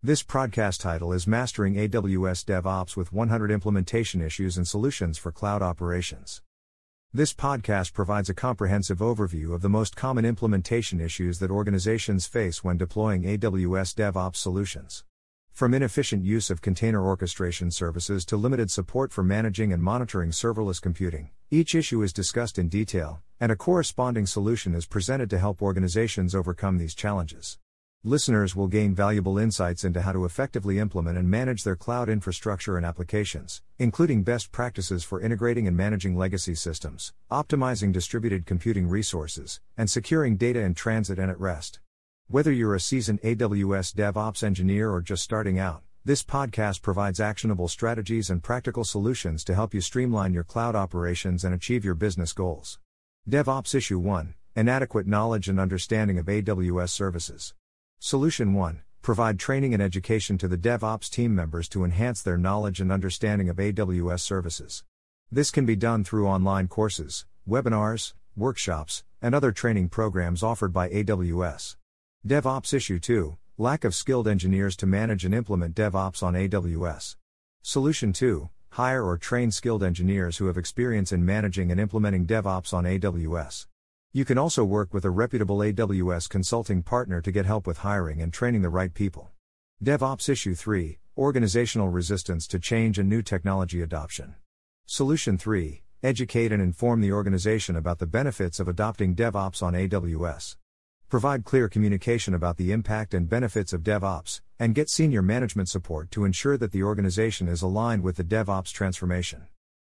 This podcast title is Mastering AWS DevOps with 100 Implementation Issues and Solutions for Cloud Operations. This podcast provides a comprehensive overview of the most common implementation issues that organizations face when deploying AWS DevOps solutions. From inefficient use of container orchestration services to limited support for managing and monitoring serverless computing, each issue is discussed in detail, and a corresponding solution is presented to help organizations overcome these challenges. Listeners will gain valuable insights into how to effectively implement and manage their cloud infrastructure and applications, including best practices for integrating and managing legacy systems, optimizing distributed computing resources, and securing data in transit and at rest. Whether you're a seasoned AWS DevOps engineer or just starting out, this podcast provides actionable strategies and practical solutions to help you streamline your cloud operations and achieve your business goals. DevOps Issue 1 Inadequate knowledge and understanding of AWS services. Solution 1 Provide training and education to the DevOps team members to enhance their knowledge and understanding of AWS services. This can be done through online courses, webinars, workshops, and other training programs offered by AWS. DevOps Issue 2 Lack of skilled engineers to manage and implement DevOps on AWS. Solution 2 Hire or train skilled engineers who have experience in managing and implementing DevOps on AWS. You can also work with a reputable AWS consulting partner to get help with hiring and training the right people. DevOps Issue 3 Organizational Resistance to Change and New Technology Adoption. Solution 3 Educate and inform the organization about the benefits of adopting DevOps on AWS. Provide clear communication about the impact and benefits of DevOps, and get senior management support to ensure that the organization is aligned with the DevOps transformation.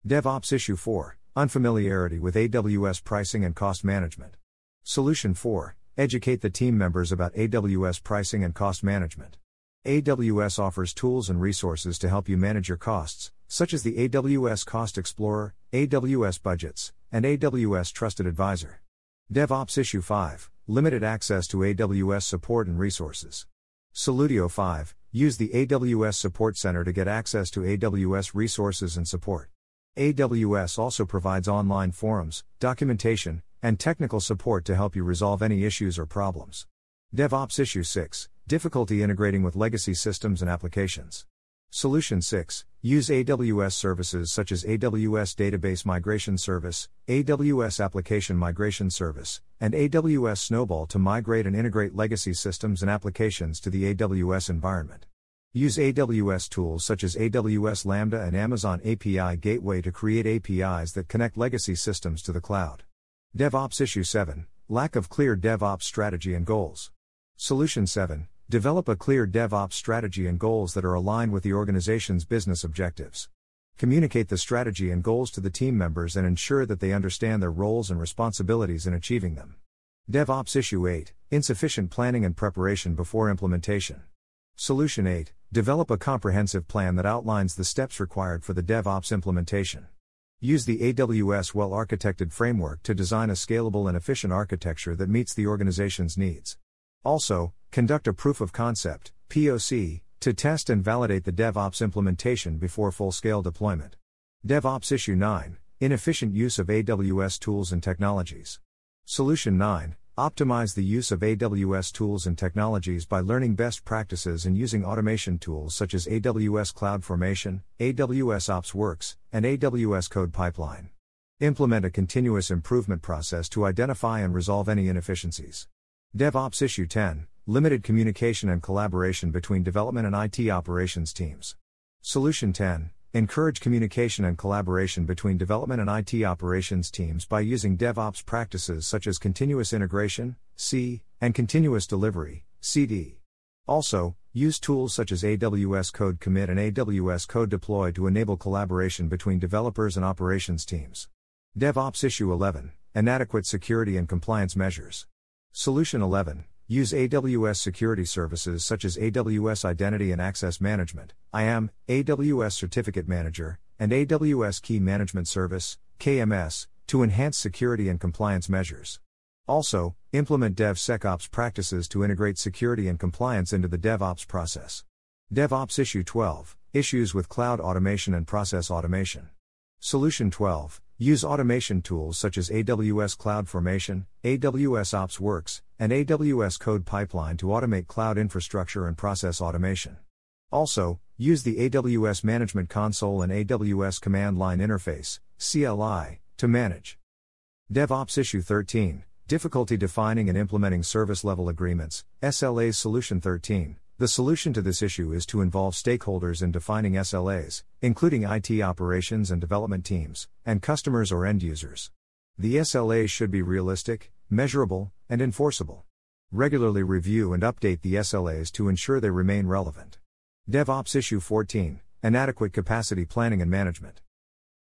DevOps Issue 4 Unfamiliarity with AWS pricing and cost management. Solution 4 Educate the team members about AWS pricing and cost management. AWS offers tools and resources to help you manage your costs, such as the AWS Cost Explorer, AWS Budgets, and AWS Trusted Advisor. DevOps Issue 5 Limited access to AWS support and resources. Solution 5 Use the AWS Support Center to get access to AWS resources and support. AWS also provides online forums, documentation, and technical support to help you resolve any issues or problems. DevOps Issue 6 Difficulty integrating with legacy systems and applications. Solution 6 Use AWS services such as AWS Database Migration Service, AWS Application Migration Service, and AWS Snowball to migrate and integrate legacy systems and applications to the AWS environment. Use AWS tools such as AWS Lambda and Amazon API Gateway to create APIs that connect legacy systems to the cloud. DevOps Issue 7 Lack of clear DevOps strategy and goals. Solution 7 Develop a clear DevOps strategy and goals that are aligned with the organization's business objectives. Communicate the strategy and goals to the team members and ensure that they understand their roles and responsibilities in achieving them. DevOps Issue 8 Insufficient planning and preparation before implementation. Solution 8 Develop a comprehensive plan that outlines the steps required for the DevOps implementation. Use the AWS well architected framework to design a scalable and efficient architecture that meets the organization's needs. Also, conduct a proof of concept, POC, to test and validate the DevOps implementation before full scale deployment. DevOps Issue 9 Inefficient use of AWS tools and technologies. Solution 9 Optimize the use of AWS tools and technologies by learning best practices and using automation tools such as AWS CloudFormation, AWS OpsWorks, and AWS Code Pipeline. Implement a continuous improvement process to identify and resolve any inefficiencies. DevOps Issue 10 Limited communication and collaboration between development and IT operations teams. Solution 10 Encourage communication and collaboration between development and IT operations teams by using DevOps practices such as continuous integration, C, and continuous delivery, CD. Also, use tools such as AWS Code Commit and AWS Code Deploy to enable collaboration between developers and operations teams. DevOps Issue 11 Inadequate security and compliance measures. Solution 11 Use AWS security services such as AWS Identity and Access Management, IAM, AWS Certificate Manager, and AWS Key Management Service, KMS, to enhance security and compliance measures. Also, implement DevSecOps practices to integrate security and compliance into the DevOps process. DevOps Issue 12 Issues with Cloud Automation and Process Automation. Solution 12 Use automation tools such as AWS CloudFormation, AWS OpsWorks, and AWS Code Pipeline to automate cloud infrastructure and process automation. Also, use the AWS Management Console and AWS Command Line Interface, CLI, to manage. DevOps Issue 13 Difficulty defining and implementing service level agreements, SLAs Solution 13. The solution to this issue is to involve stakeholders in defining SLAs, including IT operations and development teams, and customers or end users. The SLAs should be realistic, measurable, and enforceable. Regularly review and update the SLAs to ensure they remain relevant. DevOps Issue 14 Inadequate Capacity Planning and Management.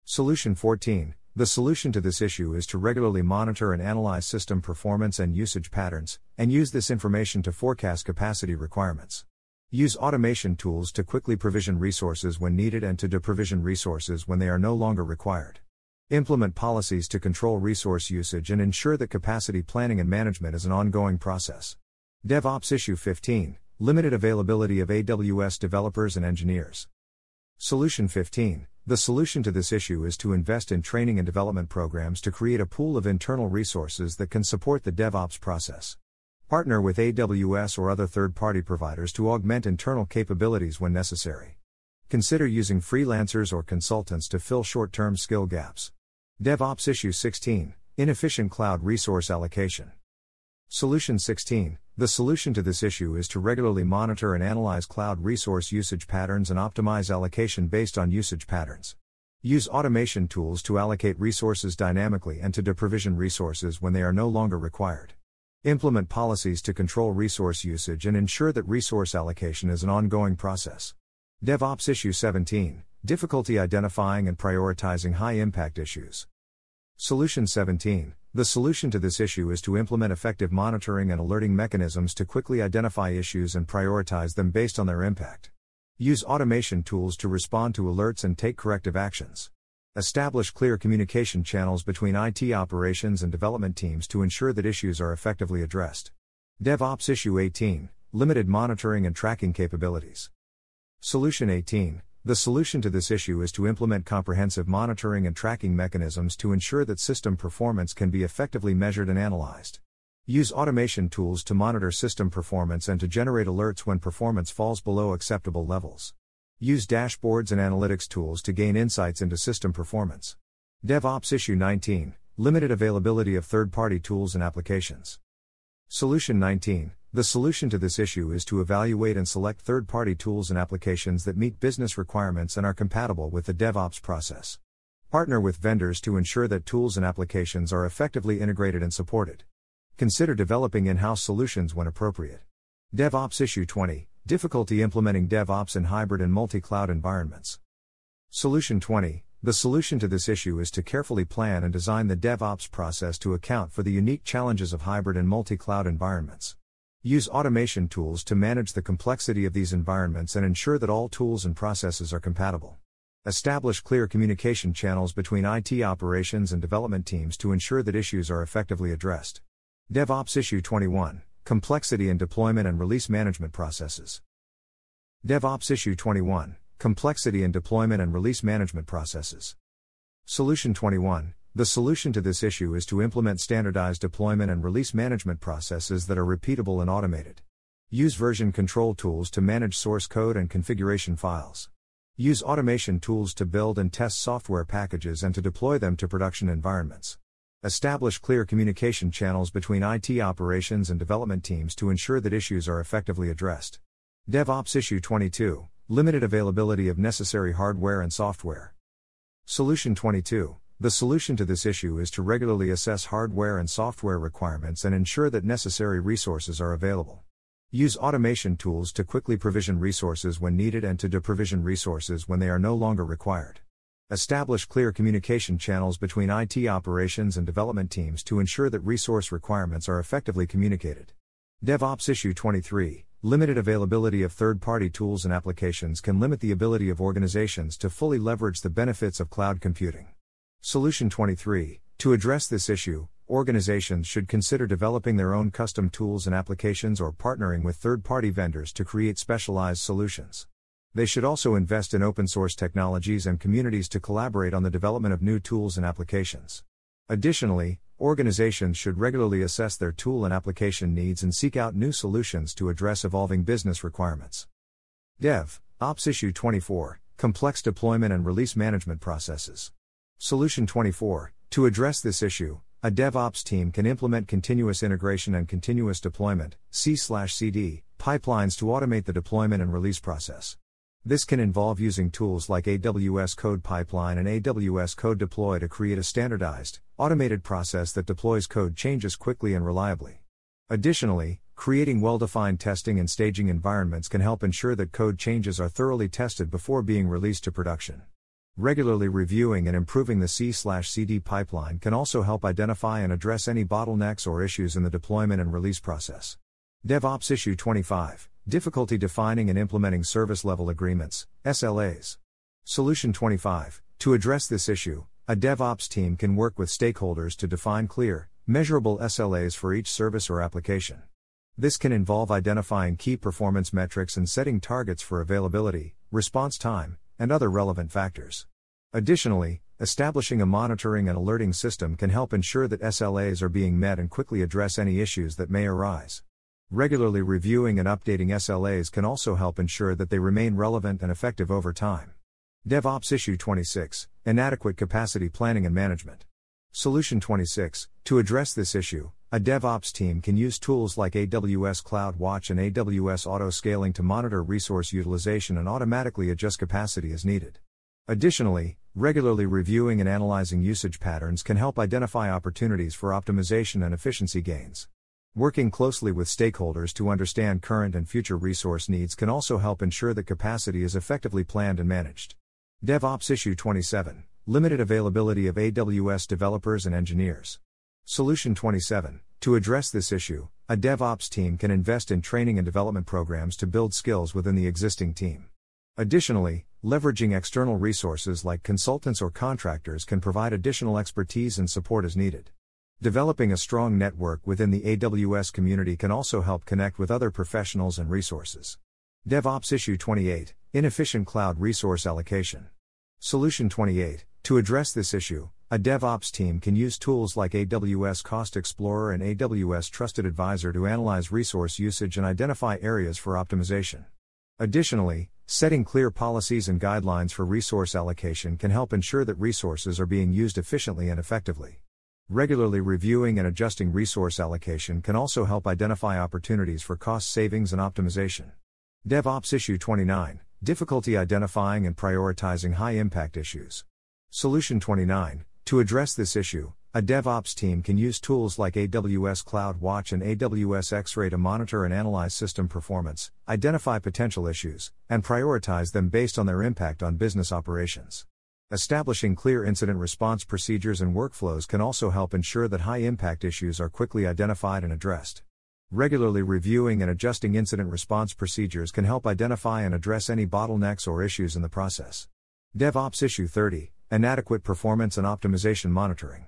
Solution 14 The solution to this issue is to regularly monitor and analyze system performance and usage patterns, and use this information to forecast capacity requirements. Use automation tools to quickly provision resources when needed and to deprovision resources when they are no longer required. Implement policies to control resource usage and ensure that capacity planning and management is an ongoing process. DevOps Issue 15 Limited availability of AWS developers and engineers. Solution 15 The solution to this issue is to invest in training and development programs to create a pool of internal resources that can support the DevOps process. Partner with AWS or other third party providers to augment internal capabilities when necessary. Consider using freelancers or consultants to fill short term skill gaps. DevOps Issue 16 Inefficient Cloud Resource Allocation. Solution 16 The solution to this issue is to regularly monitor and analyze cloud resource usage patterns and optimize allocation based on usage patterns. Use automation tools to allocate resources dynamically and to deprovision resources when they are no longer required. Implement policies to control resource usage and ensure that resource allocation is an ongoing process. DevOps Issue 17 Difficulty identifying and prioritizing high impact issues. Solution 17 The solution to this issue is to implement effective monitoring and alerting mechanisms to quickly identify issues and prioritize them based on their impact. Use automation tools to respond to alerts and take corrective actions. Establish clear communication channels between IT operations and development teams to ensure that issues are effectively addressed. DevOps Issue 18 Limited monitoring and tracking capabilities. Solution 18 the solution to this issue is to implement comprehensive monitoring and tracking mechanisms to ensure that system performance can be effectively measured and analyzed. Use automation tools to monitor system performance and to generate alerts when performance falls below acceptable levels. Use dashboards and analytics tools to gain insights into system performance. DevOps Issue 19 Limited availability of third party tools and applications. Solution 19 the solution to this issue is to evaluate and select third party tools and applications that meet business requirements and are compatible with the DevOps process. Partner with vendors to ensure that tools and applications are effectively integrated and supported. Consider developing in house solutions when appropriate. DevOps Issue 20 Difficulty implementing DevOps in hybrid and multi cloud environments. Solution 20 The solution to this issue is to carefully plan and design the DevOps process to account for the unique challenges of hybrid and multi cloud environments. Use automation tools to manage the complexity of these environments and ensure that all tools and processes are compatible. Establish clear communication channels between IT operations and development teams to ensure that issues are effectively addressed. DevOps Issue 21 Complexity in Deployment and Release Management Processes. DevOps Issue 21 Complexity in Deployment and Release Management Processes. Solution 21 the solution to this issue is to implement standardized deployment and release management processes that are repeatable and automated. Use version control tools to manage source code and configuration files. Use automation tools to build and test software packages and to deploy them to production environments. Establish clear communication channels between IT operations and development teams to ensure that issues are effectively addressed. DevOps Issue 22 Limited availability of necessary hardware and software. Solution 22 the solution to this issue is to regularly assess hardware and software requirements and ensure that necessary resources are available. Use automation tools to quickly provision resources when needed and to deprovision resources when they are no longer required. Establish clear communication channels between IT operations and development teams to ensure that resource requirements are effectively communicated. DevOps Issue 23 Limited availability of third party tools and applications can limit the ability of organizations to fully leverage the benefits of cloud computing. Solution 23 To address this issue, organizations should consider developing their own custom tools and applications or partnering with third party vendors to create specialized solutions. They should also invest in open source technologies and communities to collaborate on the development of new tools and applications. Additionally, organizations should regularly assess their tool and application needs and seek out new solutions to address evolving business requirements. Dev, Ops Issue 24 Complex Deployment and Release Management Processes. Solution 24 To address this issue, a DevOps team can implement continuous integration and continuous deployment (CI/CD) pipelines to automate the deployment and release process. This can involve using tools like AWS Code Pipeline and AWS Code Deploy to create a standardized, automated process that deploys code changes quickly and reliably. Additionally, creating well defined testing and staging environments can help ensure that code changes are thoroughly tested before being released to production. Regularly reviewing and improving the CI/CD pipeline can also help identify and address any bottlenecks or issues in the deployment and release process. DevOps Issue 25 Difficulty defining and implementing service level agreements, SLAs. Solution 25 To address this issue, a DevOps team can work with stakeholders to define clear, measurable SLAs for each service or application. This can involve identifying key performance metrics and setting targets for availability, response time, and other relevant factors. Additionally, establishing a monitoring and alerting system can help ensure that SLAs are being met and quickly address any issues that may arise. Regularly reviewing and updating SLAs can also help ensure that they remain relevant and effective over time. DevOps Issue 26 Inadequate Capacity Planning and Management. Solution 26 To address this issue, a DevOps team can use tools like AWS CloudWatch and AWS Auto Scaling to monitor resource utilization and automatically adjust capacity as needed. Additionally, regularly reviewing and analyzing usage patterns can help identify opportunities for optimization and efficiency gains. Working closely with stakeholders to understand current and future resource needs can also help ensure that capacity is effectively planned and managed. DevOps Issue 27 Limited availability of AWS developers and engineers. Solution 27 To address this issue, a DevOps team can invest in training and development programs to build skills within the existing team. Additionally, leveraging external resources like consultants or contractors can provide additional expertise and support as needed. Developing a strong network within the AWS community can also help connect with other professionals and resources. DevOps Issue 28 Inefficient Cloud Resource Allocation. Solution 28 To address this issue, a DevOps team can use tools like AWS Cost Explorer and AWS Trusted Advisor to analyze resource usage and identify areas for optimization. Additionally, setting clear policies and guidelines for resource allocation can help ensure that resources are being used efficiently and effectively. Regularly reviewing and adjusting resource allocation can also help identify opportunities for cost savings and optimization. DevOps Issue 29 Difficulty identifying and prioritizing high impact issues. Solution 29 To address this issue, a DevOps team can use tools like AWS CloudWatch and AWS X-Ray to monitor and analyze system performance, identify potential issues, and prioritize them based on their impact on business operations. Establishing clear incident response procedures and workflows can also help ensure that high impact issues are quickly identified and addressed. Regularly reviewing and adjusting incident response procedures can help identify and address any bottlenecks or issues in the process. DevOps Issue 30 Inadequate Performance and Optimization Monitoring.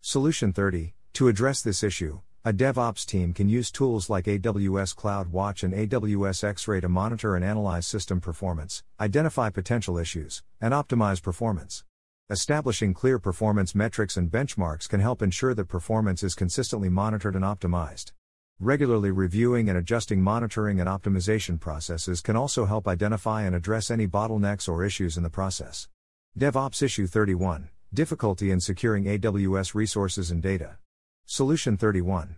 Solution 30 To address this issue, a DevOps team can use tools like AWS CloudWatch and AWS X-Ray to monitor and analyze system performance, identify potential issues, and optimize performance. Establishing clear performance metrics and benchmarks can help ensure that performance is consistently monitored and optimized. Regularly reviewing and adjusting monitoring and optimization processes can also help identify and address any bottlenecks or issues in the process. DevOps Issue 31 Difficulty in securing AWS resources and data. Solution 31.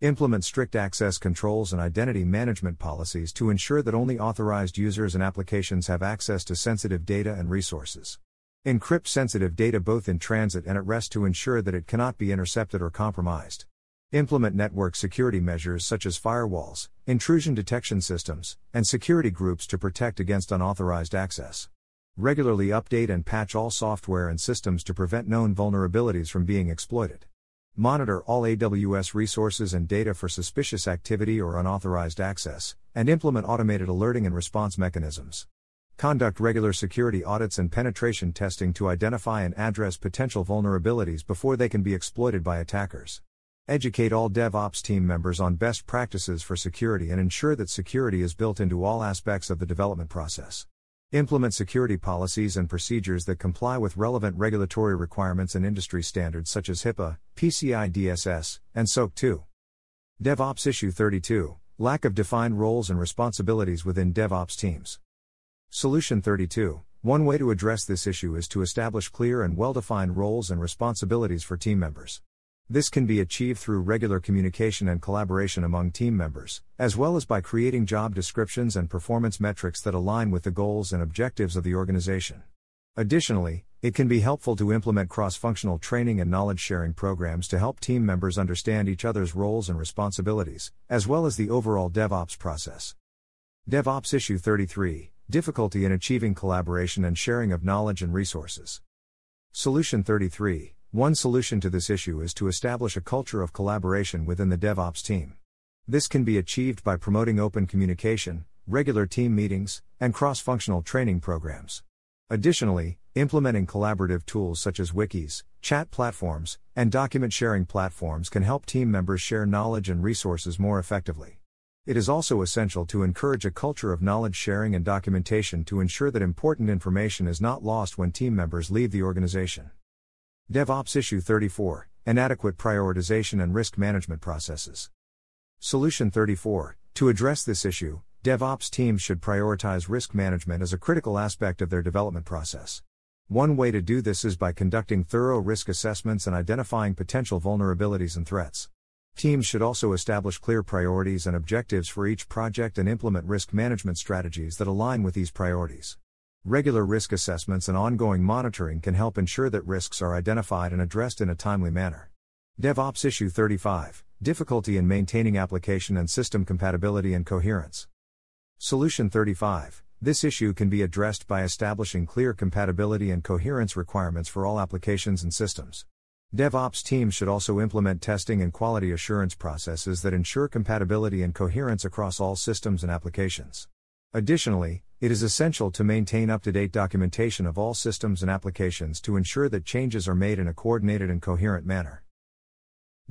Implement strict access controls and identity management policies to ensure that only authorized users and applications have access to sensitive data and resources. Encrypt sensitive data both in transit and at rest to ensure that it cannot be intercepted or compromised. Implement network security measures such as firewalls, intrusion detection systems, and security groups to protect against unauthorized access. Regularly update and patch all software and systems to prevent known vulnerabilities from being exploited. Monitor all AWS resources and data for suspicious activity or unauthorized access, and implement automated alerting and response mechanisms. Conduct regular security audits and penetration testing to identify and address potential vulnerabilities before they can be exploited by attackers. Educate all DevOps team members on best practices for security and ensure that security is built into all aspects of the development process. Implement security policies and procedures that comply with relevant regulatory requirements and industry standards such as HIPAA, PCI DSS, and SOC 2. DevOps Issue 32 Lack of defined roles and responsibilities within DevOps teams. Solution 32 One way to address this issue is to establish clear and well defined roles and responsibilities for team members. This can be achieved through regular communication and collaboration among team members, as well as by creating job descriptions and performance metrics that align with the goals and objectives of the organization. Additionally, it can be helpful to implement cross functional training and knowledge sharing programs to help team members understand each other's roles and responsibilities, as well as the overall DevOps process. DevOps Issue 33 Difficulty in achieving collaboration and sharing of knowledge and resources. Solution 33 one solution to this issue is to establish a culture of collaboration within the DevOps team. This can be achieved by promoting open communication, regular team meetings, and cross functional training programs. Additionally, implementing collaborative tools such as wikis, chat platforms, and document sharing platforms can help team members share knowledge and resources more effectively. It is also essential to encourage a culture of knowledge sharing and documentation to ensure that important information is not lost when team members leave the organization. DevOps Issue 34 Inadequate Prioritization and Risk Management Processes. Solution 34 To address this issue, DevOps teams should prioritize risk management as a critical aspect of their development process. One way to do this is by conducting thorough risk assessments and identifying potential vulnerabilities and threats. Teams should also establish clear priorities and objectives for each project and implement risk management strategies that align with these priorities. Regular risk assessments and ongoing monitoring can help ensure that risks are identified and addressed in a timely manner. DevOps Issue 35 Difficulty in maintaining application and system compatibility and coherence. Solution 35 This issue can be addressed by establishing clear compatibility and coherence requirements for all applications and systems. DevOps teams should also implement testing and quality assurance processes that ensure compatibility and coherence across all systems and applications. Additionally, it is essential to maintain up to date documentation of all systems and applications to ensure that changes are made in a coordinated and coherent manner.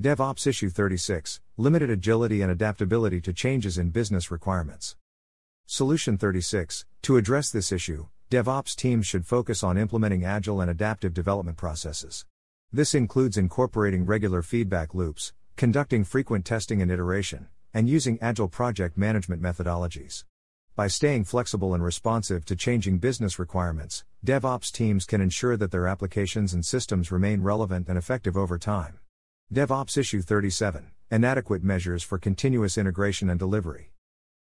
DevOps Issue 36 Limited agility and adaptability to changes in business requirements. Solution 36 To address this issue, DevOps teams should focus on implementing agile and adaptive development processes. This includes incorporating regular feedback loops, conducting frequent testing and iteration, and using agile project management methodologies. By staying flexible and responsive to changing business requirements, DevOps teams can ensure that their applications and systems remain relevant and effective over time. DevOps Issue 37 Inadequate Measures for Continuous Integration and Delivery.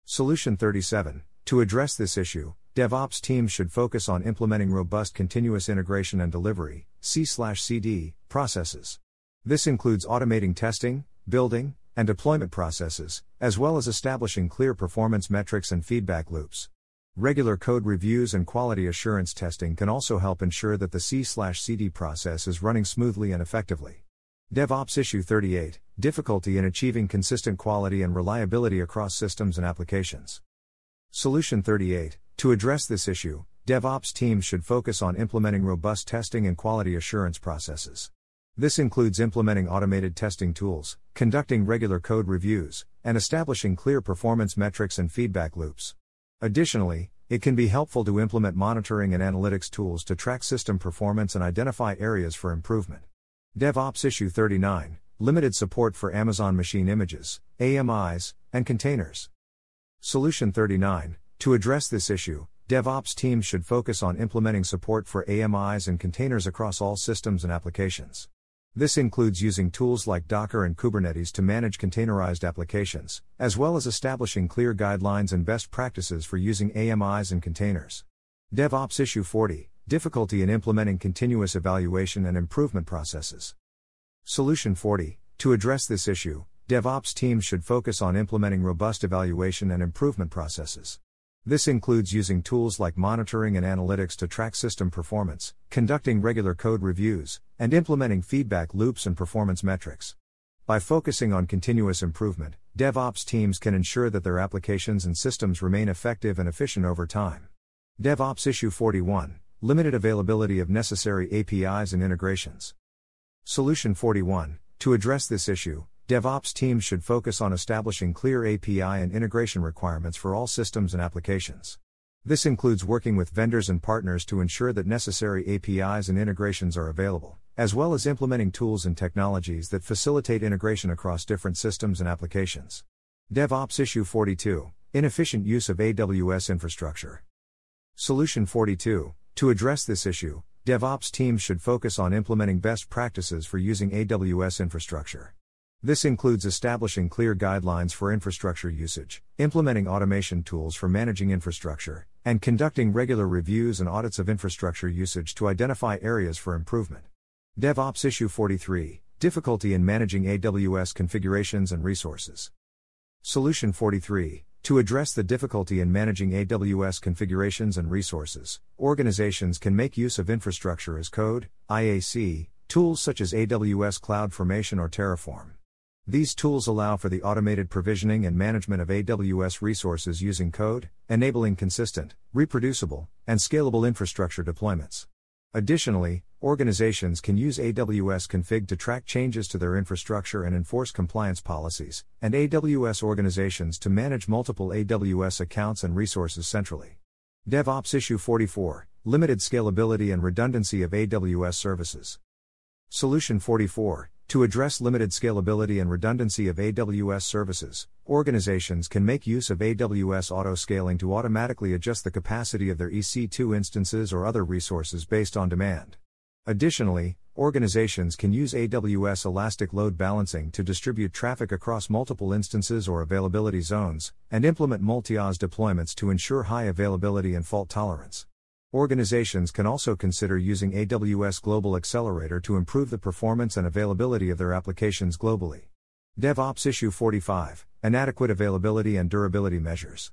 Solution 37 To address this issue, DevOps teams should focus on implementing robust continuous integration and delivery (CI/CD) processes. This includes automating testing, building, and deployment processes, as well as establishing clear performance metrics and feedback loops. Regular code reviews and quality assurance testing can also help ensure that the CI/CD process is running smoothly and effectively. DevOps Issue 38 Difficulty in achieving consistent quality and reliability across systems and applications. Solution 38 To address this issue, DevOps teams should focus on implementing robust testing and quality assurance processes. This includes implementing automated testing tools, conducting regular code reviews, and establishing clear performance metrics and feedback loops. Additionally, it can be helpful to implement monitoring and analytics tools to track system performance and identify areas for improvement. DevOps Issue 39 Limited support for Amazon Machine Images, AMIs, and containers. Solution 39 To address this issue, DevOps teams should focus on implementing support for AMIs and containers across all systems and applications. This includes using tools like Docker and Kubernetes to manage containerized applications, as well as establishing clear guidelines and best practices for using AMIs and containers. DevOps Issue 40 Difficulty in implementing continuous evaluation and improvement processes. Solution 40 To address this issue, DevOps teams should focus on implementing robust evaluation and improvement processes. This includes using tools like monitoring and analytics to track system performance, conducting regular code reviews, and implementing feedback loops and performance metrics. By focusing on continuous improvement, DevOps teams can ensure that their applications and systems remain effective and efficient over time. DevOps Issue 41 Limited availability of necessary APIs and integrations. Solution 41 To address this issue, DevOps teams should focus on establishing clear API and integration requirements for all systems and applications. This includes working with vendors and partners to ensure that necessary APIs and integrations are available, as well as implementing tools and technologies that facilitate integration across different systems and applications. DevOps Issue 42 Inefficient Use of AWS Infrastructure. Solution 42 To address this issue, DevOps teams should focus on implementing best practices for using AWS infrastructure. This includes establishing clear guidelines for infrastructure usage, implementing automation tools for managing infrastructure, and conducting regular reviews and audits of infrastructure usage to identify areas for improvement. DevOps Issue 43 Difficulty in managing AWS configurations and resources. Solution 43 To address the difficulty in managing AWS configurations and resources, organizations can make use of infrastructure as code, IAC, tools such as AWS CloudFormation or Terraform. These tools allow for the automated provisioning and management of AWS resources using code, enabling consistent, reproducible, and scalable infrastructure deployments. Additionally, organizations can use AWS config to track changes to their infrastructure and enforce compliance policies, and AWS organizations to manage multiple AWS accounts and resources centrally. DevOps Issue 44 Limited Scalability and Redundancy of AWS Services. Solution 44 To address limited scalability and redundancy of AWS services, organizations can make use of AWS auto scaling to automatically adjust the capacity of their EC2 instances or other resources based on demand. Additionally, organizations can use AWS Elastic Load Balancing to distribute traffic across multiple instances or availability zones, and implement multi OS deployments to ensure high availability and fault tolerance. Organizations can also consider using AWS Global Accelerator to improve the performance and availability of their applications globally. DevOps Issue 45 Inadequate Availability and Durability Measures.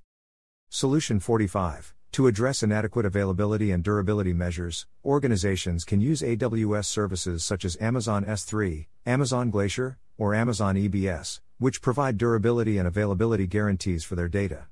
Solution 45 To address inadequate availability and durability measures, organizations can use AWS services such as Amazon S3, Amazon Glacier, or Amazon EBS, which provide durability and availability guarantees for their data.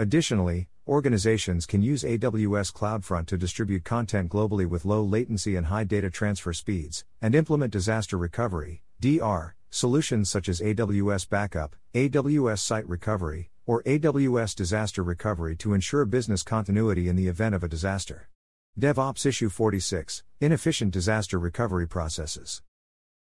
Additionally, organizations can use AWS CloudFront to distribute content globally with low latency and high data transfer speeds, and implement disaster recovery, DR, Solutions such as AWS Backup, AWS Site Recovery, or AWS Disaster Recovery to ensure business continuity in the event of a disaster. DevOps Issue 46 Inefficient Disaster Recovery Processes.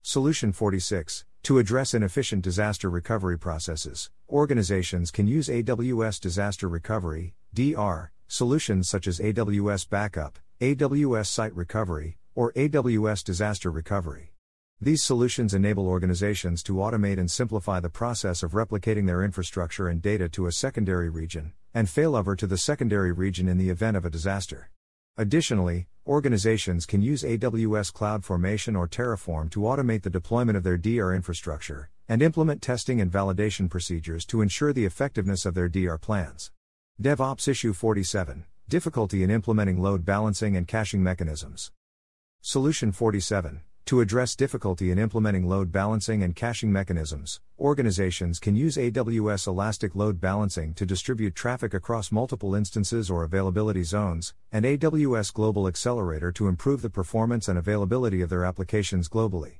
Solution 46 To address inefficient disaster recovery processes, organizations can use AWS Disaster Recovery, DR, solutions such as AWS Backup, AWS Site Recovery, or AWS Disaster Recovery. These solutions enable organizations to automate and simplify the process of replicating their infrastructure and data to a secondary region, and failover to the secondary region in the event of a disaster. Additionally, organizations can use AWS CloudFormation or Terraform to automate the deployment of their DR infrastructure, and implement testing and validation procedures to ensure the effectiveness of their DR plans. DevOps Issue 47 Difficulty in implementing load balancing and caching mechanisms. Solution 47 to address difficulty in implementing load balancing and caching mechanisms, organizations can use AWS Elastic Load Balancing to distribute traffic across multiple instances or availability zones, and AWS Global Accelerator to improve the performance and availability of their applications globally.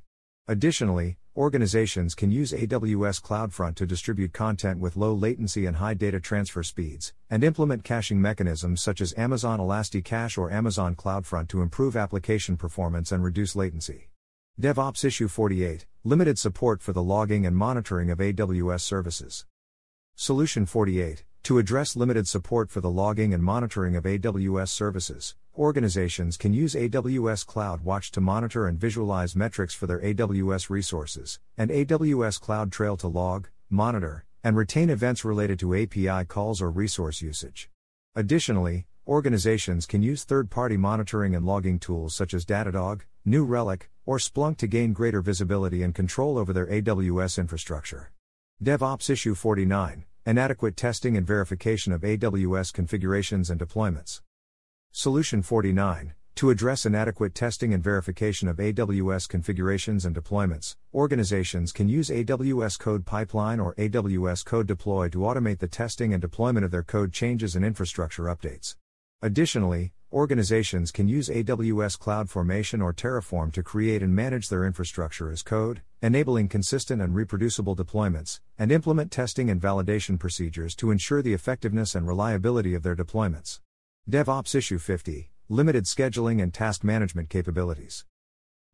Additionally, organizations can use AWS CloudFront to distribute content with low latency and high data transfer speeds, and implement caching mechanisms such as Amazon ElastiCache or Amazon CloudFront to improve application performance and reduce latency. DevOps Issue 48 Limited support for the logging and monitoring of AWS services. Solution 48 To address limited support for the logging and monitoring of AWS services, organizations can use AWS CloudWatch to monitor and visualize metrics for their AWS resources, and AWS CloudTrail to log, monitor, and retain events related to API calls or resource usage. Additionally, organizations can use third party monitoring and logging tools such as Datadog, New Relic, or Splunk to gain greater visibility and control over their AWS infrastructure. DevOps Issue 49 Inadequate Testing and Verification of AWS Configurations and Deployments. Solution 49 To address inadequate testing and verification of AWS configurations and deployments, organizations can use AWS Code Pipeline or AWS Code Deploy to automate the testing and deployment of their code changes and infrastructure updates. Additionally, organizations can use AWS CloudFormation or Terraform to create and manage their infrastructure as code, enabling consistent and reproducible deployments, and implement testing and validation procedures to ensure the effectiveness and reliability of their deployments. DevOps Issue 50 Limited Scheduling and Task Management Capabilities.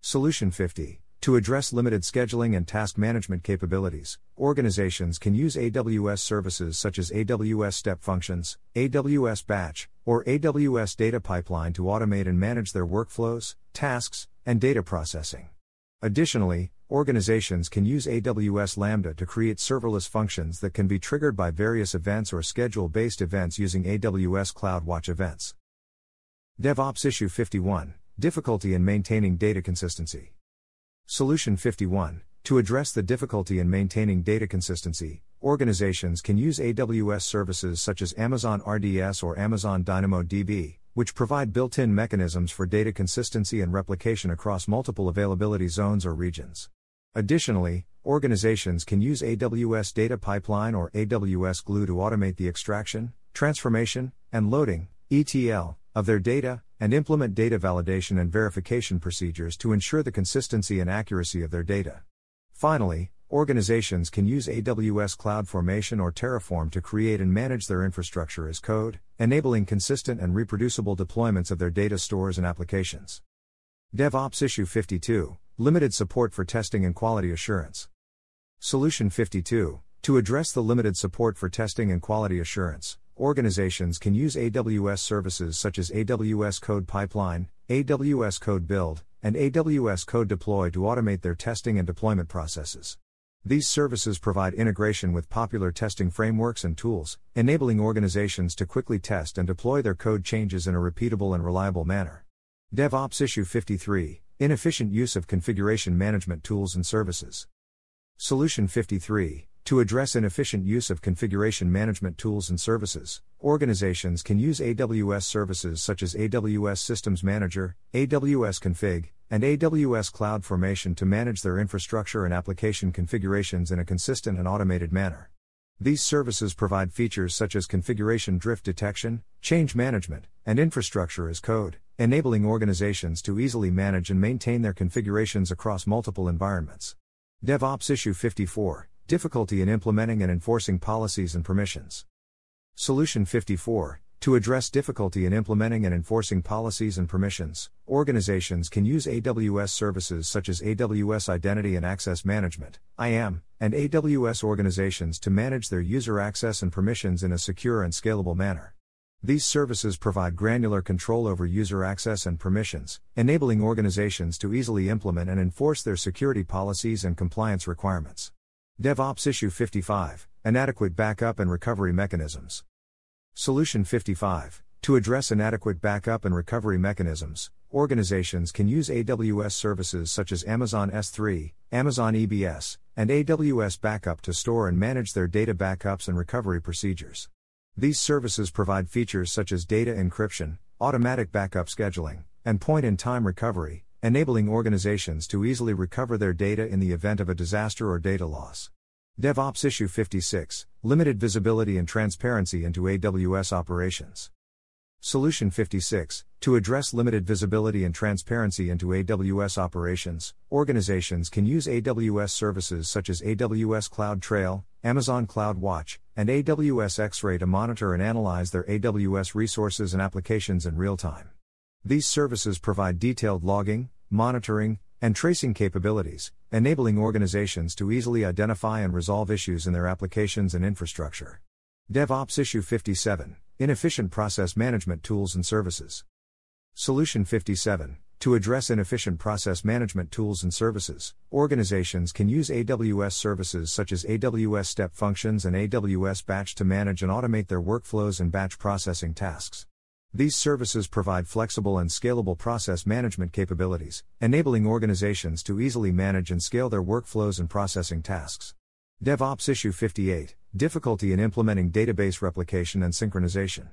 Solution 50 To address limited scheduling and task management capabilities, organizations can use AWS services such as AWS Step Functions, AWS Batch, or AWS Data Pipeline to automate and manage their workflows, tasks, and data processing. Additionally, organizations can use AWS Lambda to create serverless functions that can be triggered by various events or schedule based events using AWS CloudWatch events. DevOps Issue 51 Difficulty in maintaining data consistency. Solution 51 To address the difficulty in maintaining data consistency, organizations can use AWS services such as Amazon RDS or Amazon DynamoDB which provide built in mechanisms for data consistency and replication across multiple availability zones or regions. Additionally, organizations can use AWS Data Pipeline or AWS Glue to automate the extraction, transformation, and loading ETL, of their data, and implement data validation and verification procedures to ensure the consistency and accuracy of their data. Finally, Organizations can use AWS CloudFormation or Terraform to create and manage their infrastructure as code, enabling consistent and reproducible deployments of their data stores and applications. DevOps Issue 52 Limited support for testing and quality assurance. Solution 52 To address the limited support for testing and quality assurance, organizations can use AWS services such as AWS Code Pipeline, AWS Code Build, and AWS Code Deploy to automate their testing and deployment processes. These services provide integration with popular testing frameworks and tools, enabling organizations to quickly test and deploy their code changes in a repeatable and reliable manner. DevOps Issue 53 Inefficient Use of Configuration Management Tools and Services. Solution 53 To address inefficient use of configuration management tools and services, organizations can use AWS services such as AWS Systems Manager, AWS Config, and AWS CloudFormation to manage their infrastructure and application configurations in a consistent and automated manner. These services provide features such as configuration drift detection, change management, and infrastructure as code, enabling organizations to easily manage and maintain their configurations across multiple environments. DevOps Issue 54 Difficulty in implementing and enforcing policies and permissions. Solution 54 to address difficulty in implementing and enforcing policies and permissions, organizations can use AWS services such as AWS Identity and Access Management, IAM, and AWS organizations to manage their user access and permissions in a secure and scalable manner. These services provide granular control over user access and permissions, enabling organizations to easily implement and enforce their security policies and compliance requirements. DevOps Issue 55 Inadequate Backup and Recovery Mechanisms. Solution 55 To address inadequate backup and recovery mechanisms, organizations can use AWS services such as Amazon S3, Amazon EBS, and AWS Backup to store and manage their data backups and recovery procedures. These services provide features such as data encryption, automatic backup scheduling, and point in time recovery, enabling organizations to easily recover their data in the event of a disaster or data loss. DevOps Issue 56 Limited Visibility and Transparency into AWS Operations. Solution 56 To address limited visibility and transparency into AWS operations, organizations can use AWS services such as AWS CloudTrail, Amazon CloudWatch, and AWS X Ray to monitor and analyze their AWS resources and applications in real time. These services provide detailed logging, monitoring, and tracing capabilities, enabling organizations to easily identify and resolve issues in their applications and infrastructure. DevOps Issue 57 Inefficient Process Management Tools and Services. Solution 57 To address inefficient process management tools and services, organizations can use AWS services such as AWS Step Functions and AWS Batch to manage and automate their workflows and batch processing tasks. These services provide flexible and scalable process management capabilities, enabling organizations to easily manage and scale their workflows and processing tasks. DevOps Issue 58 Difficulty in implementing database replication and synchronization.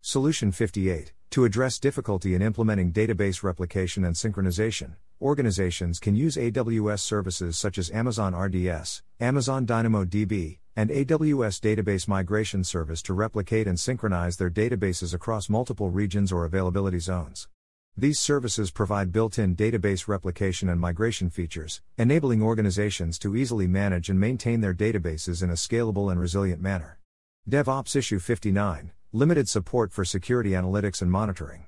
Solution 58 To address difficulty in implementing database replication and synchronization, organizations can use AWS services such as Amazon RDS, Amazon DynamoDB, and AWS Database Migration Service to replicate and synchronize their databases across multiple regions or availability zones. These services provide built in database replication and migration features, enabling organizations to easily manage and maintain their databases in a scalable and resilient manner. DevOps Issue 59 limited support for security analytics and monitoring.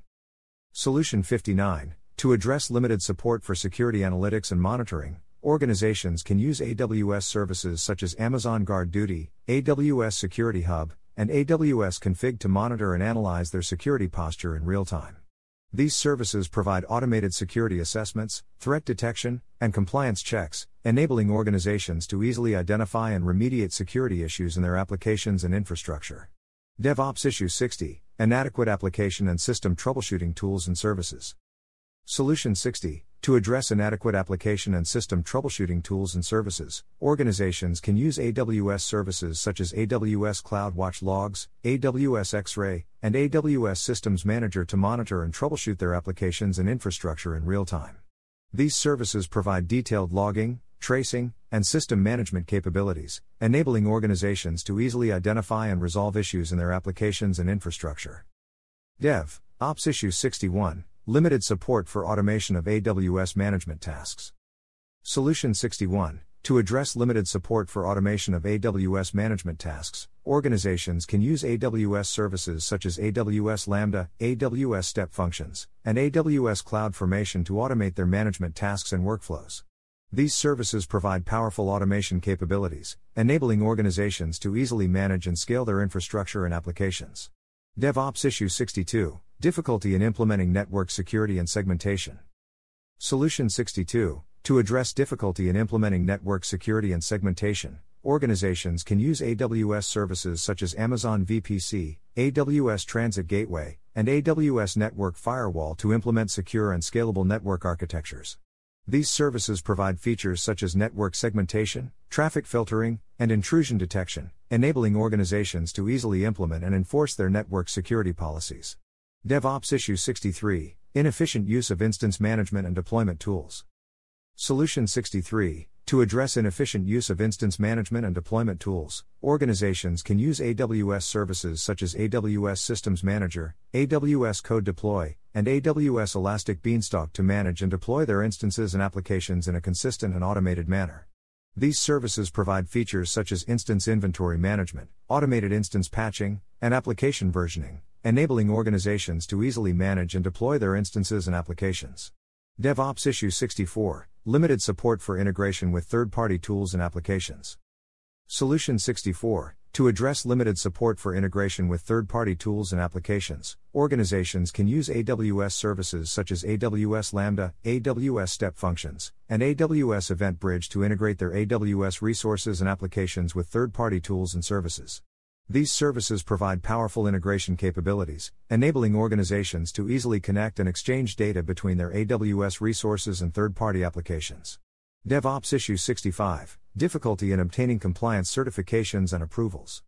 Solution 59 To address limited support for security analytics and monitoring, organizations can use AWS services such as Amazon Guard Duty, AWS Security Hub, and AWS Config to monitor and analyze their security posture in real time. These services provide automated security assessments, threat detection, and compliance checks, enabling organizations to easily identify and remediate security issues in their applications and infrastructure. DevOps Issue 60 Inadequate Application and System Troubleshooting Tools and Services. Solution 60 To address inadequate application and system troubleshooting tools and services, organizations can use AWS services such as AWS CloudWatch Logs, AWS X-Ray, and AWS Systems Manager to monitor and troubleshoot their applications and infrastructure in real time. These services provide detailed logging, tracing, and system management capabilities, enabling organizations to easily identify and resolve issues in their applications and infrastructure. Dev Ops Issue 61 Limited support for automation of AWS management tasks. Solution 61 To address limited support for automation of AWS management tasks, organizations can use AWS services such as AWS Lambda, AWS Step Functions, and AWS CloudFormation to automate their management tasks and workflows. These services provide powerful automation capabilities, enabling organizations to easily manage and scale their infrastructure and applications. DevOps Issue 62 Difficulty in implementing network security and segmentation. Solution 62 To address difficulty in implementing network security and segmentation, organizations can use AWS services such as Amazon VPC, AWS Transit Gateway, and AWS Network Firewall to implement secure and scalable network architectures. These services provide features such as network segmentation, traffic filtering, and intrusion detection, enabling organizations to easily implement and enforce their network security policies. DevOps Issue 63 Inefficient Use of Instance Management and Deployment Tools. Solution 63 To address inefficient use of instance management and deployment tools, organizations can use AWS services such as AWS Systems Manager, AWS Code Deploy, and AWS Elastic Beanstalk to manage and deploy their instances and applications in a consistent and automated manner. These services provide features such as instance inventory management, automated instance patching, and application versioning enabling organizations to easily manage and deploy their instances and applications. DevOps Issue 64 Limited support for integration with third party tools and applications. Solution 64 To address limited support for integration with third party tools and applications, organizations can use AWS services such as AWS Lambda, AWS Step Functions, and AWS Event Bridge to integrate their AWS resources and applications with third party tools and services. These services provide powerful integration capabilities, enabling organizations to easily connect and exchange data between their AWS resources and third party applications. DevOps Issue 65 Difficulty in obtaining compliance certifications and approvals.